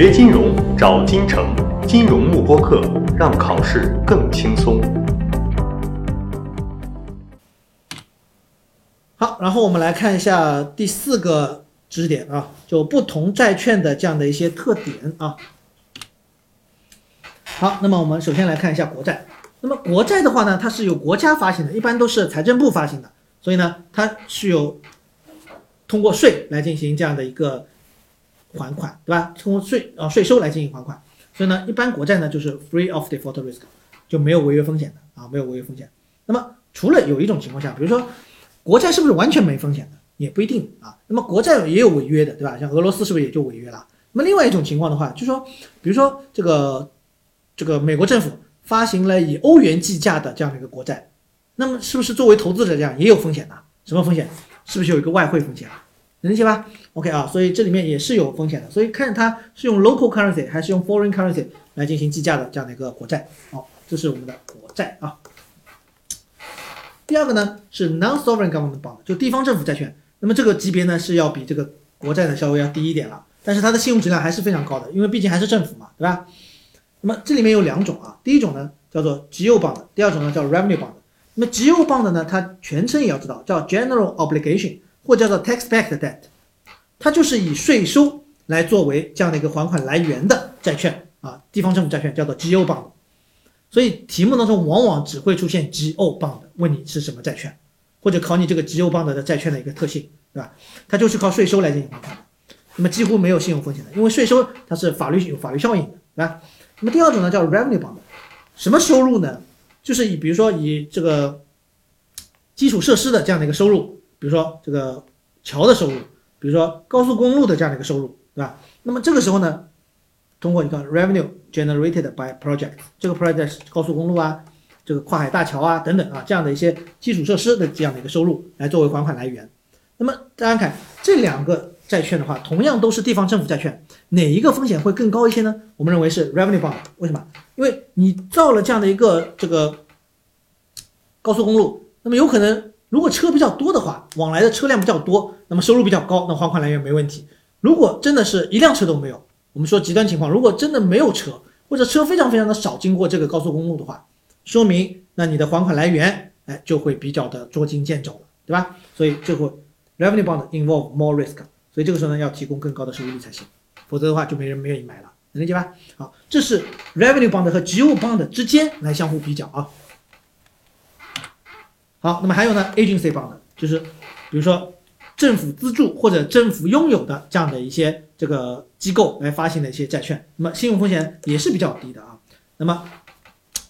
学金融找金城，金融慕播课，让考试更轻松。好，然后我们来看一下第四个知识点啊，就不同债券的这样的一些特点啊。好，那么我们首先来看一下国债。那么国债的话呢，它是由国家发行的，一般都是财政部发行的，所以呢，它是有通过税来进行这样的一个还款，对吧？通过税啊税收来进行还款，所以呢，一般国债呢就是 free of default risk，就没有违约风险的啊，没有违约风险。那么除了有一种情况下，比如说国债是不是完全没风险的，也不一定啊。那么国债也有违约的，对吧？像俄罗斯是不是也就违约了？那么另外一种情况的话，就说，比如说这个这个美国政府。发行了以欧元计价的这样的一个国债，那么是不是作为投资者这样也有风险的？什么风险？是不是有一个外汇风险啊？能理解吧？OK 啊，所以这里面也是有风险的。所以看它是用 local currency 还是用 foreign currency 来进行计价的这样的一个国债。好，这是我们的国债啊。第二个呢是 non-sovereign government bond，就地方政府债券。那么这个级别呢是要比这个国债呢稍微要低一点了，但是它的信用质量还是非常高的，因为毕竟还是政府嘛，对吧？那么这里面有两种啊，第一种呢叫做 GO bond，第二种呢叫 revenue bond。那么 GO bond 呢，它全称也要知道叫 general obligation，或叫做 tax-backed debt，它就是以税收来作为这样的一个还款来源的债券啊，地方政府债券叫做 GO bond。所以题目当中往往只会出现 GO bond，问你是什么债券，或者考你这个 GO bond 的债券的一个特性，对吧？它就是靠税收来进行还款的，那么几乎没有信用风险的，因为税收它是法律有法律效应的，对吧？那么第二种呢叫 revenue bond，什么收入呢？就是以比如说以这个基础设施的这样的一个收入，比如说这个桥的收入，比如说高速公路的这样的一个收入，对吧？那么这个时候呢，通过一个 revenue generated by project，这个 project 高速公路啊，这个跨海大桥啊等等啊这样的一些基础设施的这样的一个收入来作为还款来源。那么大家看这两个。债券的话，同样都是地方政府债券，哪一个风险会更高一些呢？我们认为是 revenue bond。为什么？因为你造了这样的一个这个高速公路，那么有可能如果车比较多的话，往来的车辆比较多，那么收入比较高，那还款来源没问题。如果真的是一辆车都没有，我们说极端情况，如果真的没有车，或者车非常非常的少经过这个高速公路的话，说明那你的还款来源，哎，就会比较的捉襟见肘了，对吧？所以最后 revenue bond involve more risk。所以这个时候呢，要提供更高的收益率才行，否则的话就没人愿意买了，能理解吧？好，这是 revenue bond 和 GO bond 之间来相互比较啊。好，那么还有呢，agency bond 就是比如说政府资助或者政府拥有的这样的一些这个机构来发行的一些债券，那么信用风险也是比较低的啊。那么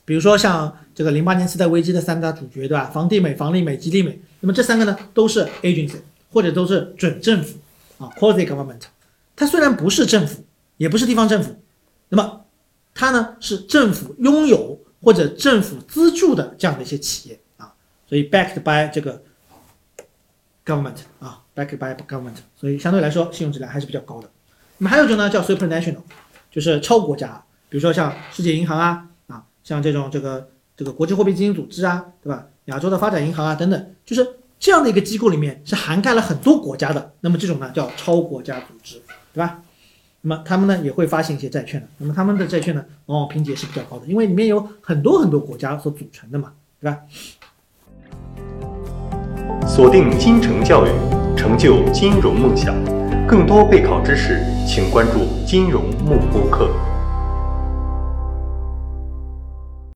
比如说像这个零八年次贷危机的三大主角，对吧？房地美、房利美、吉利美，那么这三个呢都是 agency 或者都是准政府。啊，quasi government，它虽然不是政府，也不是地方政府，那么它呢是政府拥有或者政府资助的这样的一些企业，所以 backed by 这个 government 啊，backed by government，所以相对来说信用质量还是比较高的。那么还有一种呢叫 supernational，就是超国家，比如说像世界银行啊啊，像这种这个这个国际货币基金组织啊，对吧？亚洲的发展银行啊等等，就是。这样的一个机构里面是涵盖了很多国家的，那么这种呢叫超国家组织，对吧？那么他们呢也会发行一些债券的，那么他们的债券呢往往评级也是比较高的，因为里面有很多很多国家所组成的嘛，对吧？锁定金城教育，成就金融梦想，更多备考知识，请关注金融慕播课。